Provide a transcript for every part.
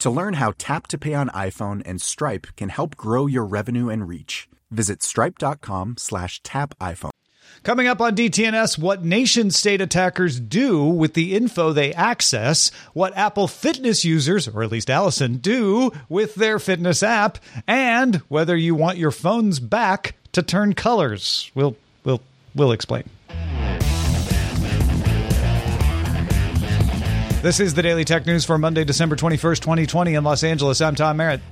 To learn how Tap to Pay on iPhone and Stripe can help grow your revenue and reach, visit stripe.com slash tap iPhone. Coming up on DTNS, what nation state attackers do with the info they access, what Apple Fitness users, or at least Allison, do with their fitness app, and whether you want your phones back to turn colors. We'll we'll we'll explain. This is the Daily Tech News for Monday, December 21st, 2020 in Los Angeles. I'm Tom Merritt.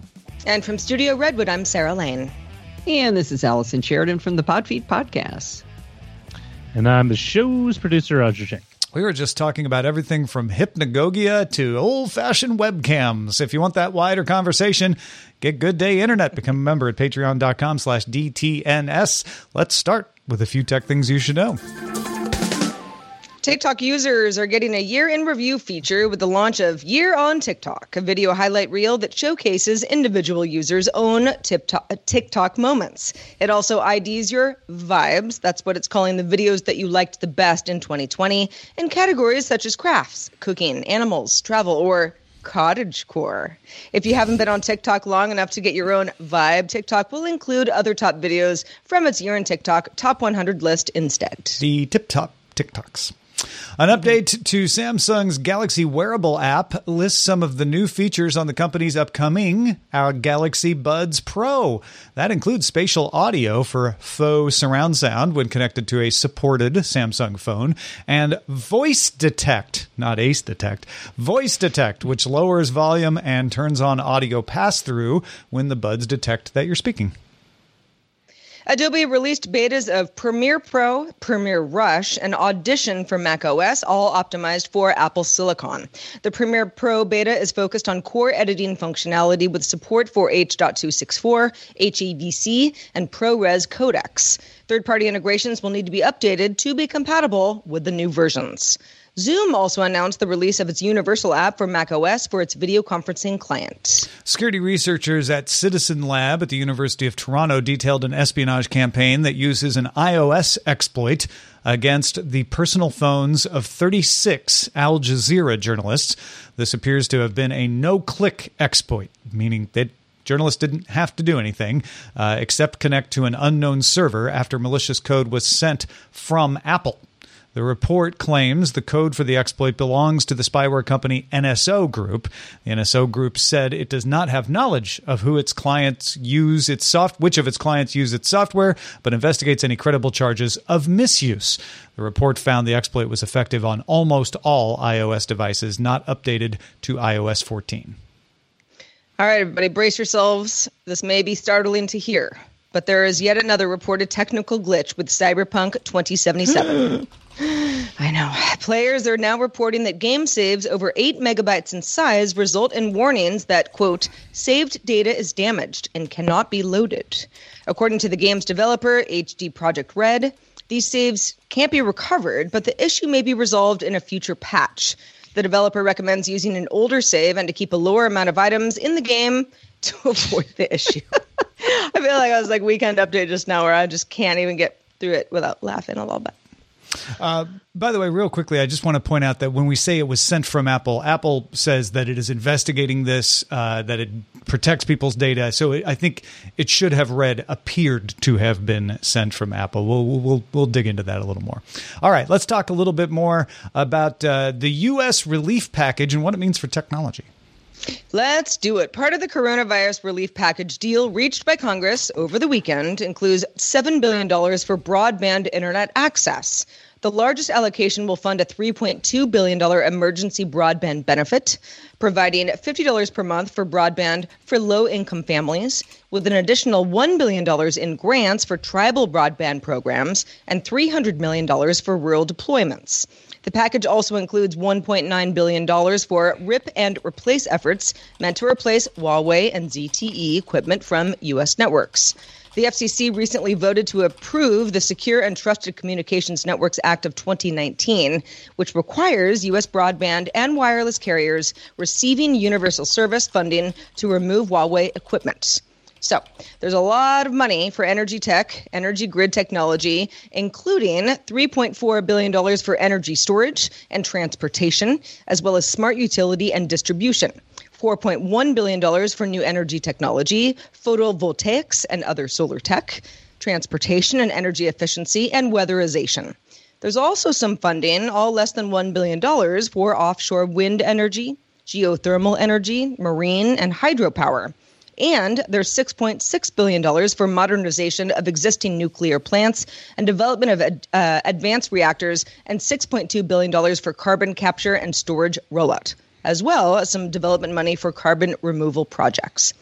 And from Studio Redwood, I'm Sarah Lane. And this is Allison Sheridan from the Podfeet Podcast. And I'm the show's producer, Roger Chang. We were just talking about everything from hypnagogia to old fashioned webcams. If you want that wider conversation, get Good Day Internet. Become a member at patreon.com slash DTNS. Let's start with a few tech things you should know. TikTok users are getting a year in review feature with the launch of Year on TikTok, a video highlight reel that showcases individual users' own TikTok moments. It also IDs your vibes, that's what it's calling the videos that you liked the best in 2020, in categories such as crafts, cooking, animals, travel, or cottage core. If you haven't been on TikTok long enough to get your own vibe, TikTok will include other top videos from its year in TikTok top 100 list instead. The tip top TikToks. An update to Samsung's Galaxy wearable app lists some of the new features on the company's upcoming our Galaxy Buds Pro. That includes spatial audio for faux surround sound when connected to a supported Samsung phone, and voice detect, not ace detect, voice detect, which lowers volume and turns on audio pass through when the buds detect that you're speaking. Adobe released betas of Premiere Pro, Premiere Rush, and Audition for macOS, all optimized for Apple Silicon. The Premiere Pro beta is focused on core editing functionality with support for H.264, HEVC, and ProRes codecs. Third party integrations will need to be updated to be compatible with the new versions. Zoom also announced the release of its universal app for macOS for its video conferencing client. Security researchers at Citizen Lab at the University of Toronto detailed an espionage campaign that uses an iOS exploit against the personal phones of 36 Al Jazeera journalists. This appears to have been a no click exploit, meaning that Journalists didn't have to do anything uh, except connect to an unknown server after malicious code was sent from Apple. The report claims the code for the exploit belongs to the spyware company NSO Group. The NSO Group said it does not have knowledge of who its clients use its soft, which of its clients use its software, but investigates any credible charges of misuse. The report found the exploit was effective on almost all iOS devices not updated to iOS 14. All right, everybody, brace yourselves. This may be startling to hear, but there is yet another reported technical glitch with Cyberpunk 2077. I know. Players are now reporting that game saves over 8 megabytes in size result in warnings that, quote, saved data is damaged and cannot be loaded. According to the game's developer, CD Projekt Red, these saves can't be recovered, but the issue may be resolved in a future patch. The developer recommends using an older save and to keep a lower amount of items in the game to avoid the issue. I feel like I was like weekend update just now where I just can't even get through it without laughing a little bit. Uh, by the way, real quickly, I just want to point out that when we say it was sent from Apple, Apple says that it is investigating this, uh, that it protects people's data. So it, I think it should have read appeared to have been sent from Apple. We'll, we'll, we'll dig into that a little more. All right, let's talk a little bit more about uh, the U.S. relief package and what it means for technology. Let's do it. Part of the coronavirus relief package deal reached by Congress over the weekend includes $7 billion for broadband internet access. The largest allocation will fund a $3.2 billion emergency broadband benefit, providing $50 per month for broadband for low income families, with an additional $1 billion in grants for tribal broadband programs and $300 million for rural deployments. The package also includes $1.9 billion for RIP and replace efforts meant to replace Huawei and ZTE equipment from U.S. networks. The FCC recently voted to approve the Secure and Trusted Communications Networks Act of 2019, which requires U.S. broadband and wireless carriers receiving universal service funding to remove Huawei equipment. So there's a lot of money for energy tech, energy grid technology, including $3.4 billion for energy storage and transportation, as well as smart utility and distribution. $4.1 billion for new energy technology, photovoltaics and other solar tech, transportation and energy efficiency, and weatherization. There's also some funding, all less than $1 billion, for offshore wind energy, geothermal energy, marine, and hydropower. And there's $6.6 billion for modernization of existing nuclear plants and development of uh, advanced reactors, and $6.2 billion for carbon capture and storage rollout, as well as some development money for carbon removal projects.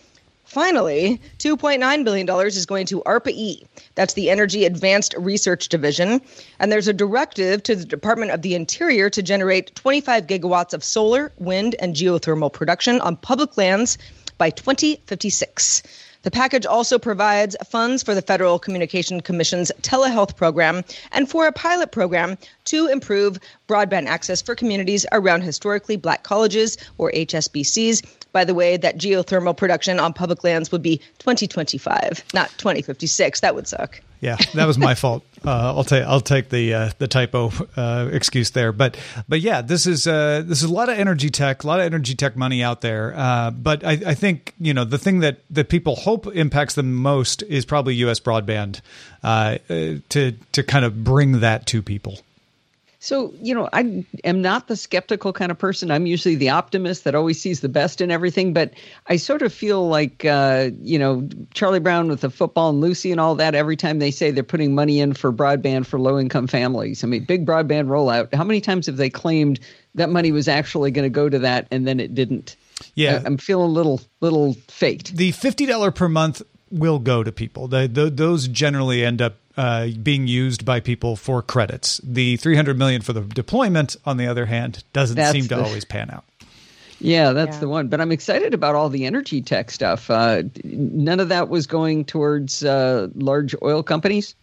Finally, $2.9 billion is going to ARPA E. That's the Energy Advanced Research Division. And there's a directive to the Department of the Interior to generate 25 gigawatts of solar, wind, and geothermal production on public lands by 2056. The package also provides funds for the Federal Communication Commission's telehealth program and for a pilot program to improve broadband access for communities around historically black colleges or HSBCs. By the way, that geothermal production on public lands would be 2025, not 2056. That would suck. Yeah, that was my fault. Uh, I'll take I'll take the uh, the typo uh, excuse there, but but yeah, this is uh, this is a lot of energy tech, a lot of energy tech money out there. Uh, but I, I think you know the thing that that people hope impacts them most is probably U.S. broadband uh, to to kind of bring that to people. So, you know, I am not the skeptical kind of person. I'm usually the optimist that always sees the best in everything. But I sort of feel like, uh, you know, Charlie Brown with the football and Lucy and all that, every time they say they're putting money in for broadband for low income families. I mean, big broadband rollout. How many times have they claimed that money was actually going to go to that and then it didn't? Yeah. I, am feeling a little, little faked. The $50 per month will go to people. The, the, those generally end up uh, being used by people for credits. The 300 million for the deployment, on the other hand, doesn't that's seem to the, always pan out. Yeah, that's yeah. the one. But I'm excited about all the energy tech stuff. Uh, none of that was going towards uh, large oil companies.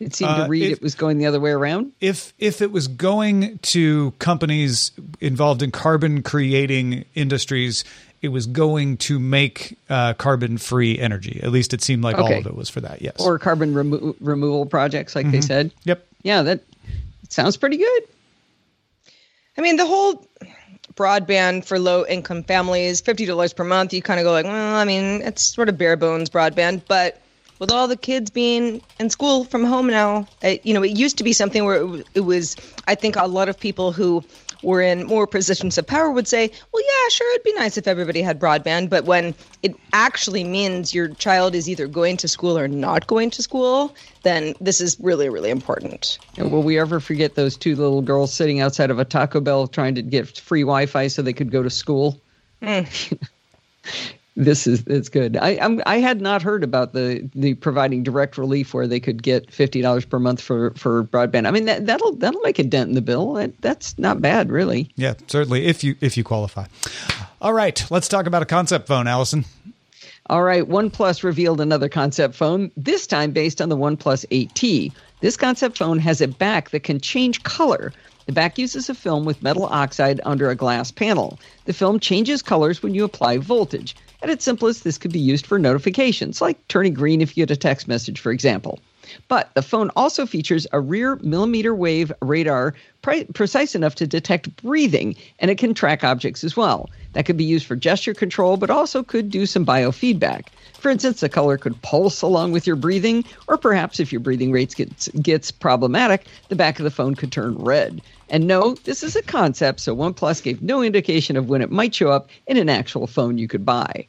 It seemed to uh, read if, it was going the other way around. If if it was going to companies involved in carbon creating industries, it was going to make uh, carbon free energy. At least it seemed like okay. all of it was for that. Yes, or carbon remo- removal projects, like mm-hmm. they said. Yep. Yeah, that sounds pretty good. I mean, the whole broadband for low income families, fifty dollars per month. You kind of go like, well, I mean, it's sort of bare bones broadband, but with all the kids being in school from home now, it, you know, it used to be something where it, it was. I think a lot of people who were in more positions of power would say, well, yeah, sure, it'd be nice if everybody had broadband. But when it actually means your child is either going to school or not going to school, then this is really, really important. will we ever forget those two little girls sitting outside of a Taco Bell trying to get free Wi Fi so they could go to school? Mm. this is it's good. I I'm, i had not heard about the the providing direct relief where they could get fifty dollars per month for for broadband. I mean that that'll that'll make a dent in the bill. That, that's not bad, really. Yeah, certainly if you if you qualify. All right, let's talk about a concept phone, Allison. All right, OnePlus revealed another concept phone, this time based on the OnePlus 8T. This concept phone has a back that can change color. The back uses a film with metal oxide under a glass panel. The film changes colors when you apply voltage. At its simplest, this could be used for notifications, like turning green if you get a text message, for example. But the phone also features a rear millimeter wave radar pre- precise enough to detect breathing, and it can track objects as well. That could be used for gesture control, but also could do some biofeedback. For instance, the color could pulse along with your breathing, or perhaps if your breathing rates gets, gets problematic, the back of the phone could turn red. And no, this is a concept, so OnePlus gave no indication of when it might show up in an actual phone you could buy.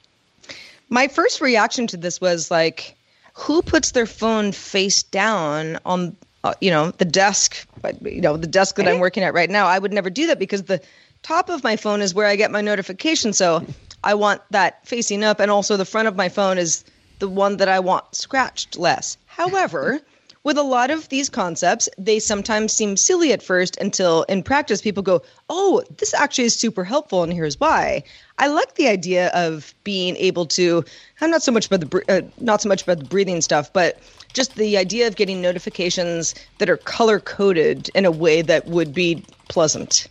My first reaction to this was like, who puts their phone face down on, uh, you know, the desk? But you know, the desk that I'm working at right now, I would never do that because the top of my phone is where I get my notification. So I want that facing up, and also the front of my phone is the one that I want scratched less. However, with a lot of these concepts, they sometimes seem silly at first until in practice people go, "Oh, this actually is super helpful, and here's why." I like the idea of being able to. I'm not so much about the uh, not so much about the breathing stuff, but just the idea of getting notifications that are color coded in a way that would be pleasant.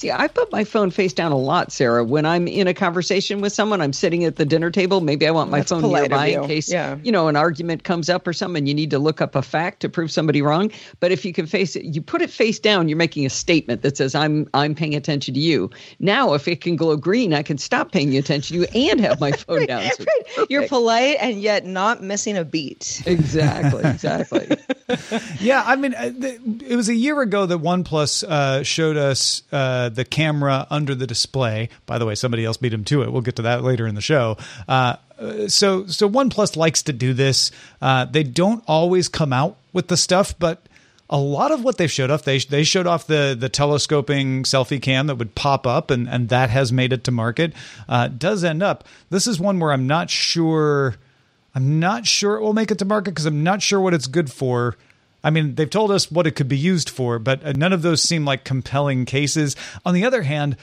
See, I put my phone face down a lot, Sarah. When I'm in a conversation with someone, I'm sitting at the dinner table. Maybe I want my That's phone nearby you. in case Yeah. you know an argument comes up or something. and You need to look up a fact to prove somebody wrong. But if you can face it, you put it face down. You're making a statement that says, "I'm I'm paying attention to you." Now, if it can glow green, I can stop paying attention to you and have my phone down. So it's You're polite and yet not missing a beat. exactly, exactly. Yeah, I mean, uh, it was a year ago that OnePlus uh, showed us uh, the camera under the display. By the way, somebody else beat him to it. We'll get to that later in the show. Uh, so, so OnePlus likes to do this. Uh, they don't always come out with the stuff, but a lot of what they've showed off, they they showed off the the telescoping selfie cam that would pop up, and and that has made it to market. Uh, does end up. This is one where I'm not sure. I'm not sure it will make it to market because I'm not sure what it's good for. I mean, they've told us what it could be used for, but uh, none of those seem like compelling cases. On the other hand,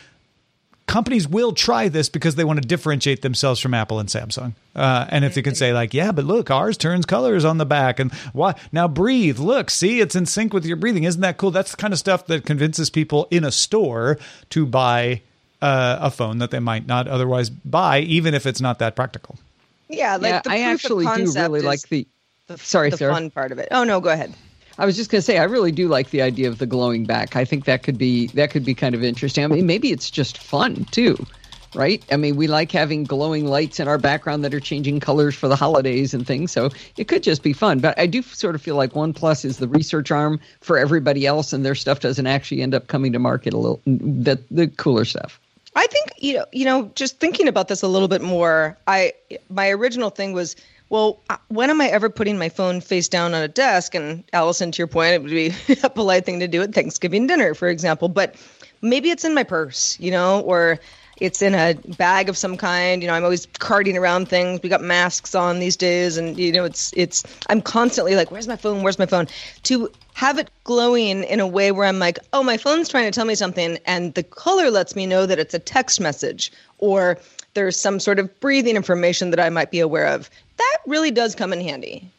companies will try this because they want to differentiate themselves from Apple and Samsung. Uh, and if they can say like, yeah, but look, ours turns colors on the back, and why now breathe? Look, see, it's in sync with your breathing. Isn't that cool? That's the kind of stuff that convinces people in a store to buy uh, a phone that they might not otherwise buy, even if it's not that practical. Yeah, like yeah, the I proof of actually do really is like the. the, Sorry, the Sarah. fun part of it. Oh no, go ahead. I was just going to say I really do like the idea of the glowing back. I think that could be that could be kind of interesting. I mean, maybe it's just fun too, right? I mean, we like having glowing lights in our background that are changing colors for the holidays and things. So it could just be fun. But I do sort of feel like OnePlus is the research arm for everybody else, and their stuff doesn't actually end up coming to market a little. The the cooler stuff. I think you know, you know, just thinking about this a little bit more. I my original thing was, well, when am I ever putting my phone face down on a desk? And Allison, to your point, it would be a polite thing to do at Thanksgiving dinner, for example. But maybe it's in my purse, you know, or it's in a bag of some kind. You know, I'm always carting around things. We got masks on these days, and you know, it's it's. I'm constantly like, "Where's my phone? Where's my phone?" To have it glowing in a way where I'm like, "Oh, my phone's trying to tell me something," and the color lets me know that it's a text message or there's some sort of breathing information that I might be aware of. That really does come in handy.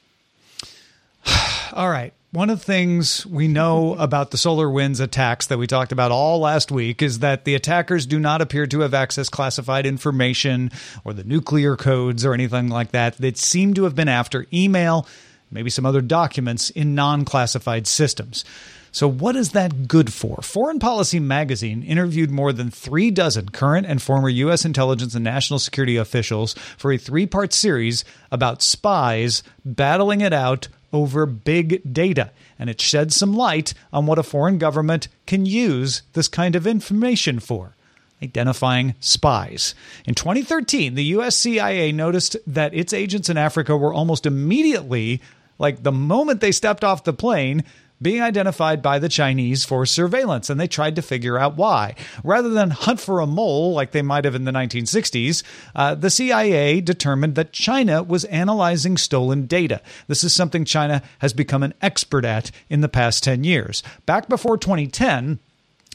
All right. One of the things we know about the SolarWinds attacks that we talked about all last week is that the attackers do not appear to have accessed classified information or the nuclear codes or anything like that. They seem to have been after email, maybe some other documents in non classified systems. So, what is that good for? Foreign Policy magazine interviewed more than three dozen current and former U.S. intelligence and national security officials for a three part series about spies battling it out over big data. And it sheds some light on what a foreign government can use this kind of information for identifying spies. In 2013, the US CIA noticed that its agents in Africa were almost immediately, like the moment they stepped off the plane, being identified by the Chinese for surveillance, and they tried to figure out why. Rather than hunt for a mole like they might have in the 1960s, uh, the CIA determined that China was analyzing stolen data. This is something China has become an expert at in the past 10 years. Back before 2010,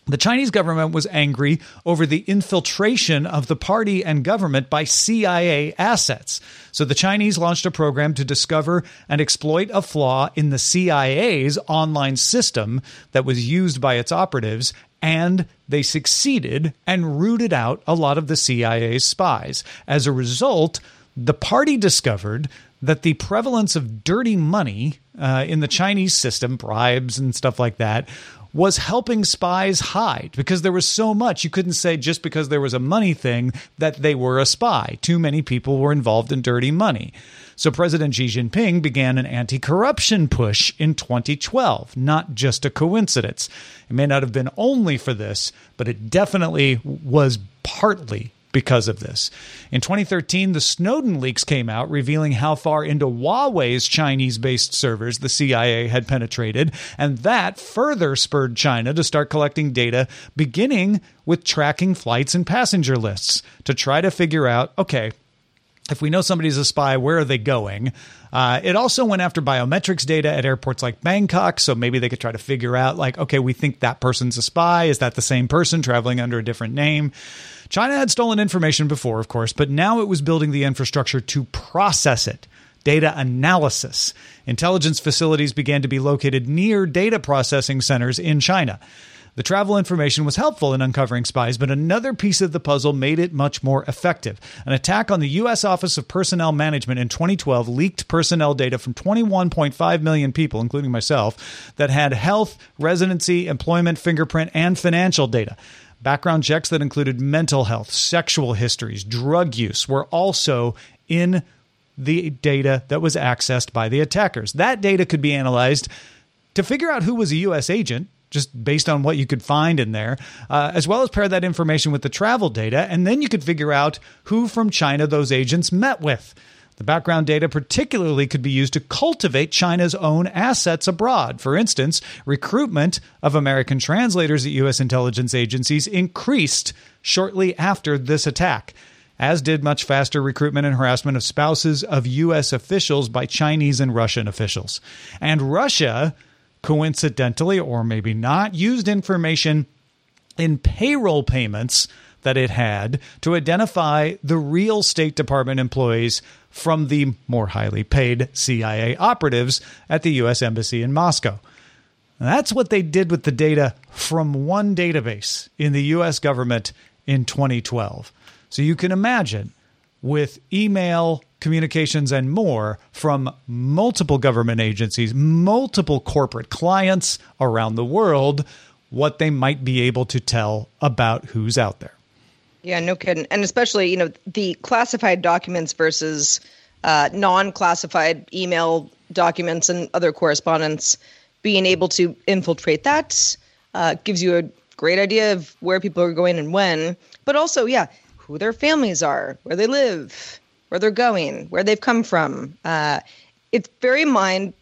the Chinese government was angry over the infiltration of the party and government by CIA assets. So the Chinese launched a program to discover and exploit a flaw in the CIA's online system that was used by its operatives, and they succeeded and rooted out a lot of the CIA's spies. As a result, the party discovered that the prevalence of dirty money uh, in the Chinese system, bribes and stuff like that, was helping spies hide because there was so much. You couldn't say just because there was a money thing that they were a spy. Too many people were involved in dirty money. So President Xi Jinping began an anti corruption push in 2012, not just a coincidence. It may not have been only for this, but it definitely was partly because of this. In 2013, the Snowden leaks came out revealing how far into Huawei's Chinese based servers the CIA had penetrated, and that further spurred China to start collecting data, beginning with tracking flights and passenger lists to try to figure out okay, if we know somebody's a spy, where are they going? Uh, it also went after biometrics data at airports like Bangkok, so maybe they could try to figure out, like, okay, we think that person's a spy. Is that the same person traveling under a different name? China had stolen information before, of course, but now it was building the infrastructure to process it. Data analysis. Intelligence facilities began to be located near data processing centers in China. The travel information was helpful in uncovering spies, but another piece of the puzzle made it much more effective. An attack on the U.S. Office of Personnel Management in 2012 leaked personnel data from 21.5 million people, including myself, that had health, residency, employment, fingerprint, and financial data. Background checks that included mental health, sexual histories, drug use were also in the data that was accessed by the attackers. That data could be analyzed to figure out who was a U.S. agent, just based on what you could find in there, uh, as well as pair that information with the travel data, and then you could figure out who from China those agents met with. The background data particularly could be used to cultivate China's own assets abroad. For instance, recruitment of American translators at U.S. intelligence agencies increased shortly after this attack, as did much faster recruitment and harassment of spouses of U.S. officials by Chinese and Russian officials. And Russia, coincidentally, or maybe not, used information in payroll payments that it had to identify the real State Department employees from the more highly paid CIA operatives at the U.S. Embassy in Moscow. That's what they did with the data from one database in the U.S. government in 2012. So you can imagine with email communications and more from multiple government agencies, multiple corporate clients around the world, what they might be able to tell about who's out there. Yeah, no kidding. And especially, you know, the classified documents versus uh, non classified email documents and other correspondence, being able to infiltrate that uh, gives you a great idea of where people are going and when, but also, yeah, who their families are, where they live, where they're going, where they've come from. Uh, it's very mind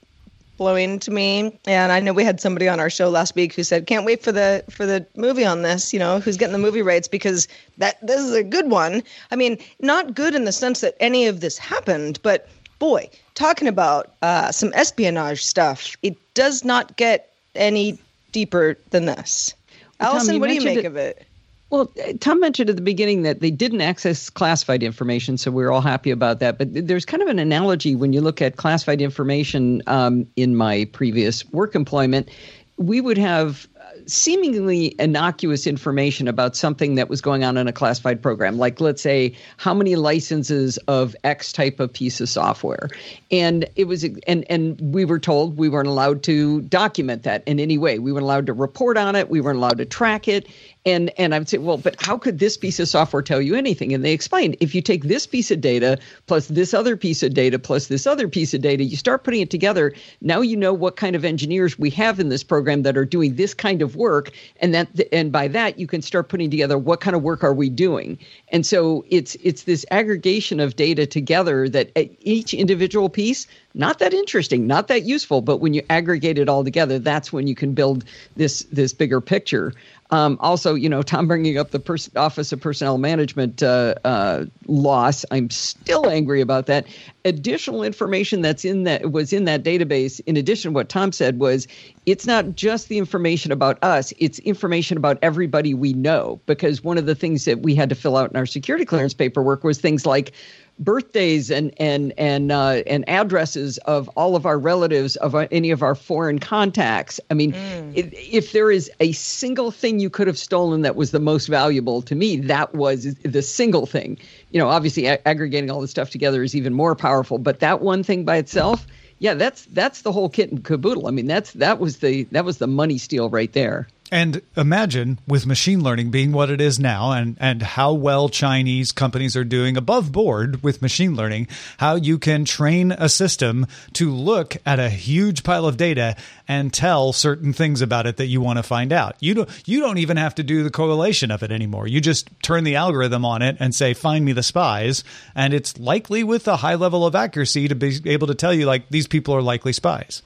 blowing to me. And I know we had somebody on our show last week who said, "Can't wait for the for the movie on this." You know, who's getting the movie rights because that this is a good one. I mean, not good in the sense that any of this happened, but boy, talking about uh, some espionage stuff, it does not get any deeper than this. Allison, what do you make it, of it? Well, Tom mentioned at the beginning that they didn't access classified information, so we're all happy about that. But there's kind of an analogy when you look at classified information um, in my previous work employment. We would have seemingly innocuous information about something that was going on in a classified program like let's say how many licenses of x type of piece of software and it was and and we were told we weren't allowed to document that in any way we weren't allowed to report on it we weren't allowed to track it and and I would say, well, but how could this piece of software tell you anything? And they explained if you take this piece of data plus this other piece of data plus this other piece of data, you start putting it together. Now you know what kind of engineers we have in this program that are doing this kind of work, and that and by that you can start putting together what kind of work are we doing. And so it's it's this aggregation of data together that eh, each individual piece not that interesting, not that useful, but when you aggregate it all together, that's when you can build this this bigger picture. Um, also, you know, Tom bringing up the pers- Office of Personnel Management uh, uh, loss. I'm still angry about that. Additional information that's in that was in that database. In addition, what Tom said was, it's not just the information about us; it's information about everybody we know. Because one of the things that we had to fill out in our security clearance paperwork was things like birthdays and and and uh, and addresses of all of our relatives of uh, any of our foreign contacts. I mean, if, if there is a single thing you could have stolen that was the most valuable to me, that was the single thing. You know, obviously a- aggregating all this stuff together is even more powerful, but that one thing by itself, yeah, that's that's the whole kit and caboodle. I mean, that's that was the that was the money steal right there. And imagine with machine learning being what it is now and, and how well Chinese companies are doing above board with machine learning, how you can train a system to look at a huge pile of data and tell certain things about it that you want to find out. You don't you don't even have to do the correlation of it anymore. You just turn the algorithm on it and say, find me the spies, and it's likely with a high level of accuracy to be able to tell you like these people are likely spies.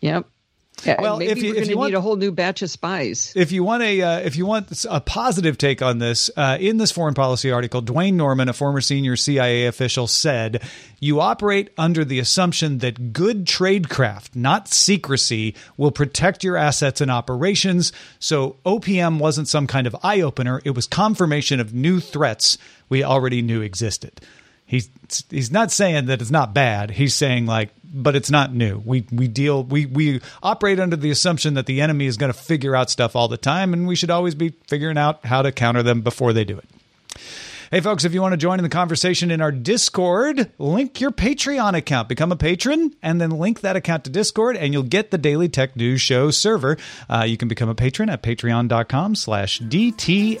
Yep. Yeah, Well, maybe if you- we're if going you to want- need a whole new batch of spies. If you want a uh, if you want a positive take on this, uh, in this foreign policy article, Duyane Norman, a former senior CIA official, said, "You operate under the assumption that good tradecraft, not secrecy, will protect your assets and operations. So OPM wasn't some kind of eye opener; it was confirmation of new threats we already knew existed." He's he's not saying that it's not bad. He's saying like, but it's not new. We we deal we we operate under the assumption that the enemy is going to figure out stuff all the time, and we should always be figuring out how to counter them before they do it. Hey, folks, if you want to join in the conversation in our Discord, link your Patreon account. Become a patron and then link that account to Discord, and you'll get the Daily Tech News Show server. Uh, you can become a patron at patreon.com slash DTNS.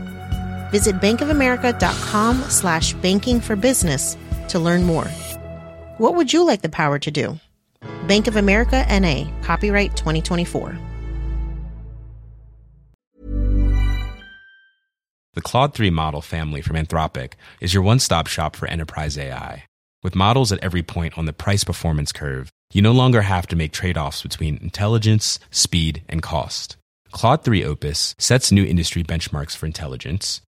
Visit bankofamerica.com slash banking for business to learn more. What would you like the power to do? Bank of America NA, copyright 2024. The Claude 3 model family from Anthropic is your one stop shop for enterprise AI. With models at every point on the price performance curve, you no longer have to make trade offs between intelligence, speed, and cost. Claude 3 Opus sets new industry benchmarks for intelligence.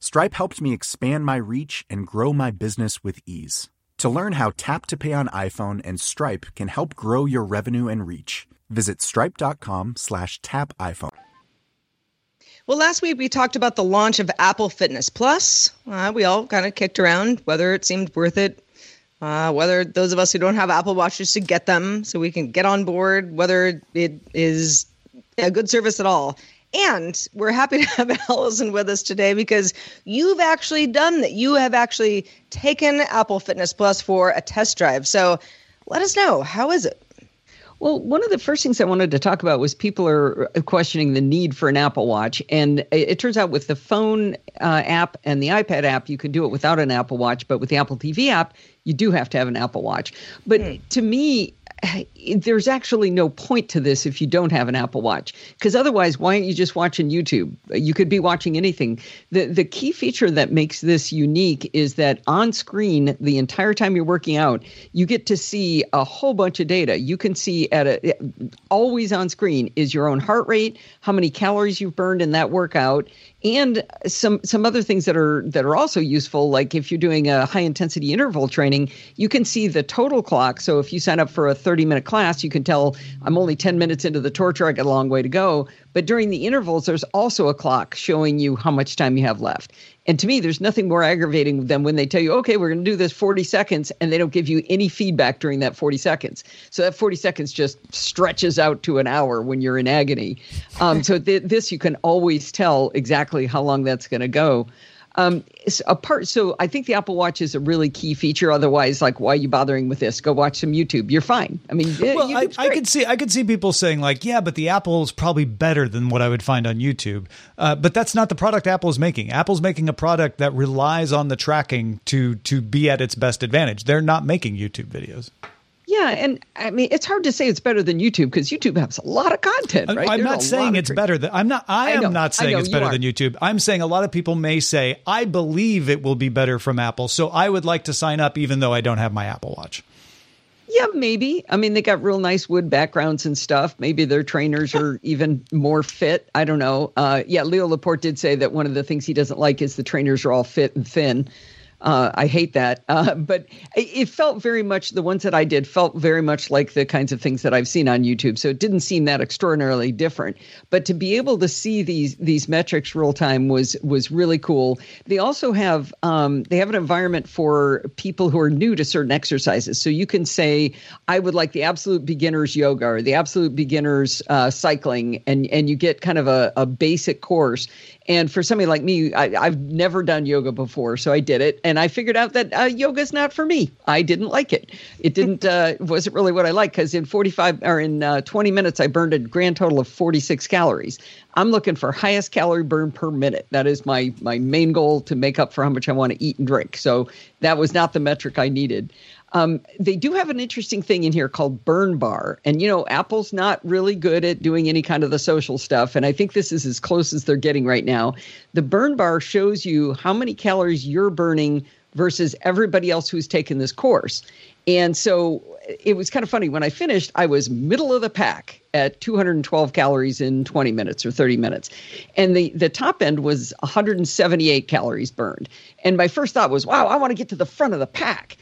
Stripe helped me expand my reach and grow my business with ease. To learn how Tap to Pay on iPhone and Stripe can help grow your revenue and reach, visit stripe.com slash tap iPhone. Well, last week we talked about the launch of Apple Fitness Plus. Uh, we all kind of kicked around whether it seemed worth it, uh, whether those of us who don't have Apple Watches should get them so we can get on board, whether it is a good service at all. And we're happy to have Allison with us today because you've actually done that. You have actually taken Apple Fitness Plus for a test drive. So let us know how is it? Well, one of the first things I wanted to talk about was people are questioning the need for an Apple Watch. And it, turns out with the phone uh, app and the iPad app, you can do it without an Apple Watch. But with the Apple TV app, you do have to have an Apple Watch. But to me, there's actually no point to this if you don't have an Apple Watch. Because otherwise, why aren't you just watching YouTube? You could be watching anything. The the key feature that makes this unique is that on screen, the entire time you're working out, you get to see a whole bunch of data. You can see at a always on screen is your own heart rate, how many calories you've burned in that workout, and some some other things that are that are also useful like if you're doing a high intensity interval training you can see the total clock. So if you sign up for a 30 minute class you can tell i'm only 10 minutes into the torture i got a long way to go. But during the intervals there's also a clock showing you how much time you have left and to me, there's nothing more aggravating than when they tell you, okay, we're going to do this 40 seconds, and they don't give you any feedback during that 40 seconds. So that 40 seconds just stretches out to an hour when you're in agony. Um, so th- this, you can always tell exactly how long that's going to go. Um, apart, so I think the Apple Watch is a really key feature. Otherwise, like, why are you bothering with this? Go watch some YouTube. You're fine. I mean, well, I, I could see, I could see people saying like, yeah, but the Apple is probably better than what I would find on YouTube. Uh, but that's not the product Apple is making. Apple's making a product that relies on the tracking to to be at its best advantage. They're not making YouTube videos. Yeah, and I mean it's hard to say it's better than YouTube because YouTube has a lot of content. Right? I'm There's not saying it's better than I'm not. I, I am not saying know, it's better than YouTube. I'm saying a lot of people may say I believe it will be better from Apple, so I would like to sign up even though I don't have my Apple Watch. Yeah, maybe. I mean, they got real nice wood backgrounds and stuff. Maybe their trainers are even more fit. I don't know. Uh, yeah, Leo Laporte did say that one of the things he doesn't like is the trainers are all fit and thin. Uh, I hate that. Uh, but it felt very much, the ones that I did felt very much like the kinds of things that I've seen on YouTube. So it didn't seem that extraordinarily different. But to be able to see these these metrics real time was was really cool. They also have um, they have an environment for people who are new to certain exercises. So you can say, I would like the absolute beginners yoga or the absolute beginners uh, cycling, and and you get kind of a, a basic course. And for somebody like me, I, have never done yoga before, so I did it, and I figured out that uh, yoga is not for me. I didn't like it. It didn't uh, wasn't really what I like because in 45 or in uh, 20 minutes, I burned a grand total of 46 calories. I'm looking for highest calorie burn per minute. That is my my main goal to make up for how much I want to eat and drink. So that was not the metric I needed. Um, they do have an interesting thing in here called Burn Bar. And, you know, Apple's not really good at doing any kind of the social stuff. And I think this is as close as they're getting right now. The Burn Bar shows you how many calories you're burning versus everybody else who's taken this course. And so it was kind of funny. When I finished, I was middle of the pack at 212 calories in 20 minutes or 30 minutes. And the, the top end was 178 calories burned. And my first thought was, wow, I want to get to the front of the pack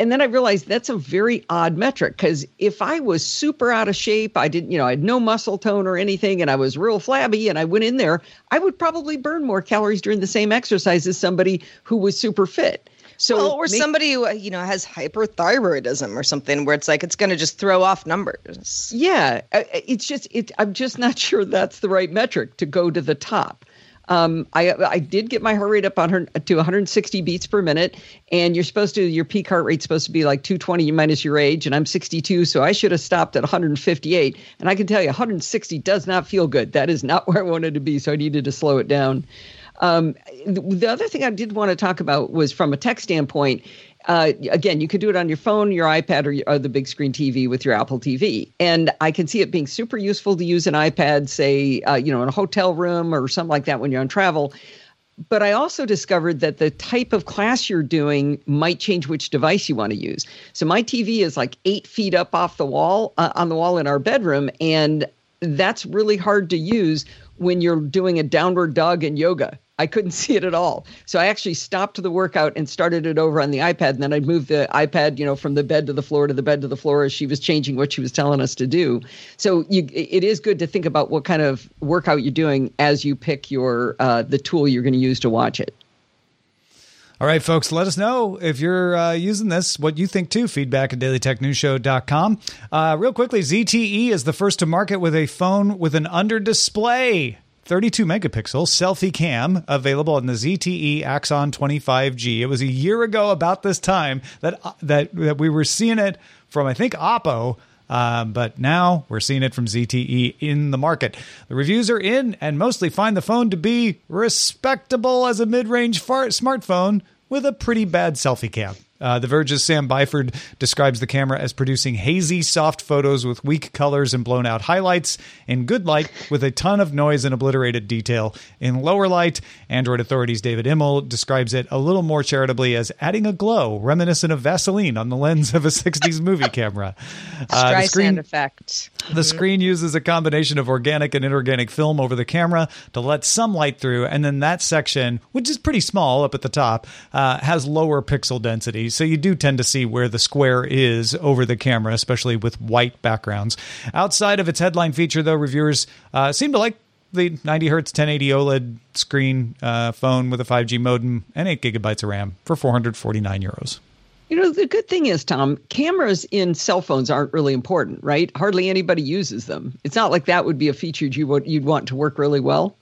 and then I realized that's a very odd metric because if I was super out of shape, I didn't, you know, I had no muscle tone or anything, and I was real flabby, and I went in there, I would probably burn more calories during the same exercise as somebody who was super fit. So, well, or make, somebody who you know has hyperthyroidism or something, where it's like it's going to just throw off numbers. Yeah, it's just it. I'm just not sure that's the right metric to go to the top. Um, I I did get my heart rate up on her to 160 beats per minute, and you're supposed to your peak heart rate's supposed to be like 220 minus your age, and I'm 62, so I should have stopped at 158. And I can tell you, 160 does not feel good. That is not where I wanted to be, so I needed to slow it down. Um, the other thing I did want to talk about was from a tech standpoint. Uh, again, you could do it on your phone, your iPad, or, or, the big screen TV with your Apple TV. And I can see it being super useful to use an iPad, say, uh, you know, in a hotel room or something like that when you're on travel. But I also discovered that the type of class you're doing might change which device you want to use. So my TV is like eight feet up off the wall, uh, on the wall in our bedroom, and that's really hard to use when you're doing a downward dog in yoga I couldn't see it at all. So I actually stopped the workout and started it over on the iPad. And then I moved the iPad, you know, from the bed to the floor to the bed to the floor as she was changing what she was telling us to do. So you, it is good to think about what kind of workout you're doing as you pick your uh, the tool you're going to use to watch it. All right, folks, let us know if you're uh, using this, what you think too. Feedback at dailytechnewsshow.com. Uh, real quickly, ZTE is the first to market with a phone with an under display 32 megapixel selfie cam available on the ZTE Axon 20 5G. It was a year ago about this time that that that we were seeing it from I think Oppo. Uh, but now we're seeing it from ZTE in the market. The reviews are in and mostly find the phone to be respectable as a mid range far- smartphone with a pretty bad selfie cam. Uh, the Verge's Sam Byford describes the camera as producing hazy, soft photos with weak colors and blown out highlights. In good light, with a ton of noise and obliterated detail. In lower light, Android Authority's David Imel describes it a little more charitably as adding a glow reminiscent of Vaseline on the lens of a 60s movie camera. Uh, the screen, effect. The screen uses a combination of organic and inorganic film over the camera to let some light through, and then that section, which is pretty small up at the top, uh, has lower pixel density. So you do tend to see where the square is over the camera, especially with white backgrounds. Outside of its headline feature, though, reviewers uh, seem to like the 90 hertz 1080 OLED screen uh, phone with a 5G modem and 8 gigabytes of RAM for 449 euros. You know, the good thing is, Tom, cameras in cell phones aren't really important, right? Hardly anybody uses them. It's not like that would be a feature you would you'd want to work really well.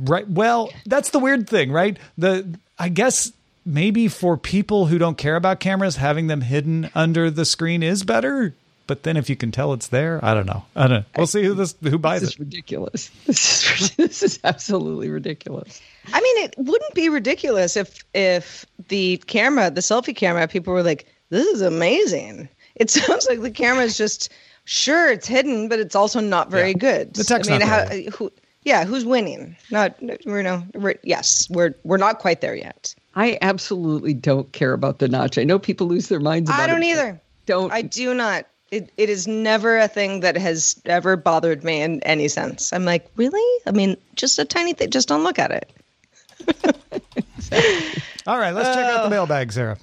Right. Well, that's the weird thing, right? The I guess maybe for people who don't care about cameras, having them hidden under the screen is better. But then if you can tell it's there, I don't know. I don't know. We'll see who this who buys this it. Is ridiculous. This is this is absolutely ridiculous. I mean, it wouldn't be ridiculous if if the camera, the selfie camera, people were like, "This is amazing." It sounds like the camera is just sure it's hidden, but it's also not very Yeah. good. The tech's I mean, not how, who, yeah, who's winning? Not you know. We're, yes, we're we're not quite there yet. I absolutely don't care about the notch. I know people lose their minds about I don't it, either. Don't I do not. It, it is never a thing that has ever bothered me in any sense. I'm like, really? I mean, just a tiny thing. Just don't look at it. All right, let's check out the oh. mailbag, Sarah.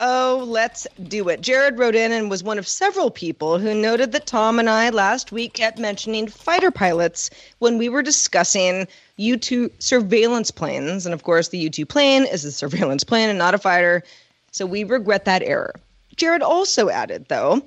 Oh, let's do it. Jared wrote in and was one of several people who noted that Tom and I last week kept mentioning fighter pilots when we were discussing U 2 surveillance planes. And of course, the U 2 plane is a surveillance plane and not a fighter. So we regret that error. Jared also added, though,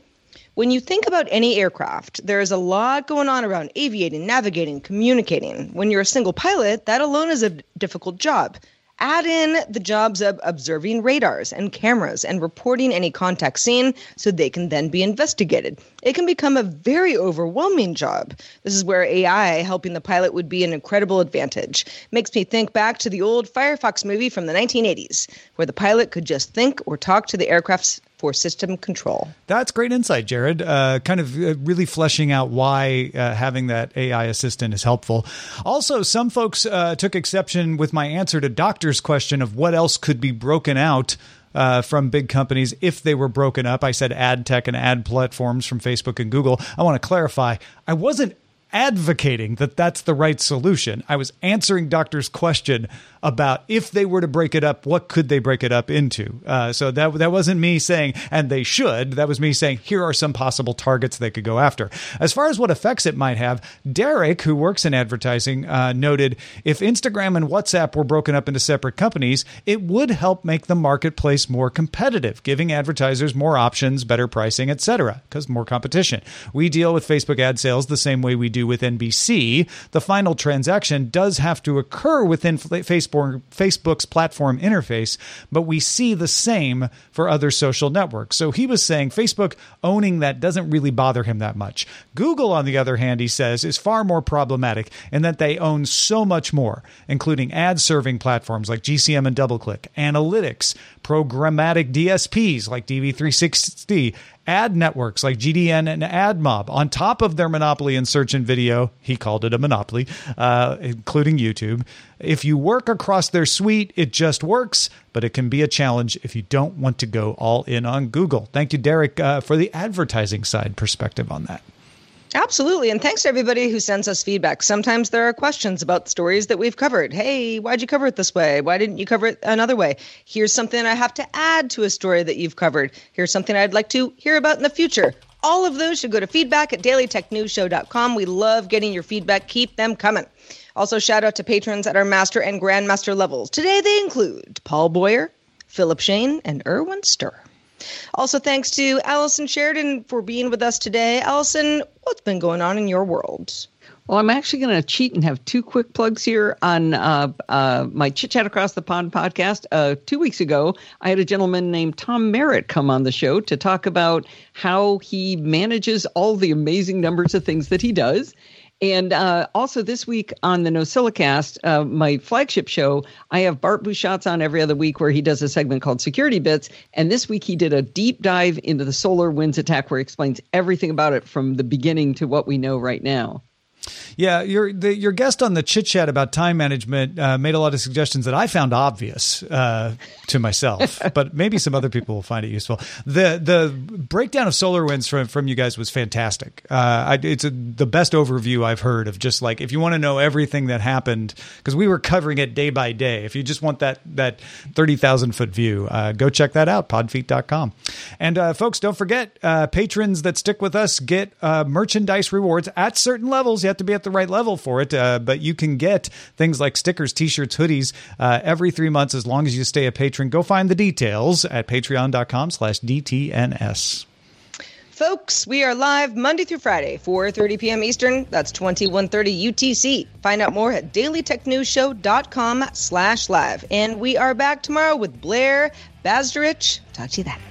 when you think about any aircraft, there is a lot going on around aviating, navigating, communicating. When you're a single pilot, that alone is a difficult job. Add in the jobs of observing radars and cameras and reporting any contact seen so they can then be investigated. It can become a very overwhelming job. This is where AI helping the pilot would be an incredible advantage. Makes me think back to the old Firefox movie from the 1980s, where the pilot could just think or talk to the aircraft's for system control. That's great insight, Jared. Uh, kind of uh, really fleshing out why uh, having that AI assistant is helpful. Also, some folks uh, took exception with my answer to Doctor's question of what else could be broken out. Uh, from big companies, if they were broken up, I said ad tech and ad platforms from Facebook and Google. I want to clarify, I wasn't advocating that that's the right solution. I was answering Doctor's question about if they were to break it up, what could they break it up into? Uh, so that that wasn't me saying, and they should. That was me saying, here are some possible targets they could go after. As far as what effects it might have, Derek, who works in advertising, uh, noted if Instagram and WhatsApp were broken up into separate companies, it would help make the marketplace more competitive, giving advertisers more options, better pricing, etc. Because more competition. We deal with Facebook ad sales the same way we do with NBC. The final transaction does have to occur within Facebook Facebook's platform interface, but we see the same for other social networks. So he was saying Facebook owning that doesn't really bother him that much. Google, on the other hand, he says, is far more problematic in that they own so much more, including ad serving platforms like DCM and DoubleClick, analytics, programmatic DSPs like DV360, ad networks like GDN and AdMob, on top of their monopoly in search and video. He called it a monopoly, uh, including YouTube. If you work across their suite, it just works, but it can be a challenge if you don't want to go all in on Google. Thank you, Derek, uh, for the advertising side perspective on that. Absolutely. And thanks to everybody who sends us feedback. Sometimes there are questions about stories that we've covered. Hey, why'd you cover it this way? Why didn't you cover it another way? Here's something I have to add to a story that you've covered. Here's something I'd like to hear about in the future. All of those should go to feedback at dailytechnewsshow.com. We love getting your feedback. Keep them coming. Also, shout out to patrons at our master and grandmaster levels. Today they include Paul Boyer, Philip Shane, and Erwin Stir. Also, thanks to Allison Sheridan for being with us today. Allison, what's been going on in your world? Well, I'm actually going to cheat and have two quick plugs here on uh, uh, my Chit Chat Across the Pond podcast. Uh, two weeks ago, I had a gentleman named Tom Merritt come on the show to talk about how he manages all the amazing numbers of things that he does. And uh, also this week on the NosillaCast, uh, my flagship show, I have Bart Busschots on every other week where he does a segment called Security Bits. And this week he did a deep dive into the SolarWinds attack where he explains everything about it from the beginning to what we know right now. Yeah, your the, your guest on the chit chat about time management uh, made a lot of suggestions that I found obvious uh, to myself, but maybe some other people will find it useful. the The breakdown of SolarWinds from from you guys was fantastic. Uh, I, it's a, the best overview I've heard of just like if you want to know everything that happened because we were covering it day by day. If you just want that that thirty thousand foot view, uh, go check that out podfeet.com. And uh, folks, don't forget uh, patrons that stick with us get merchandise rewards at certain levels. You have to be at the right level for it, uh, but you can get things like stickers, t-shirts, hoodies uh, every three months as long as you stay a patron. Go find the details at patreon.com slash DTNS. Folks, we are live Monday through Friday, 4.30 p.m. Eastern. That's 2130 UTC. Find out more at dailytechnewsshow.com slash live. And we are back tomorrow with Blair Bazdarich. Talk to you then.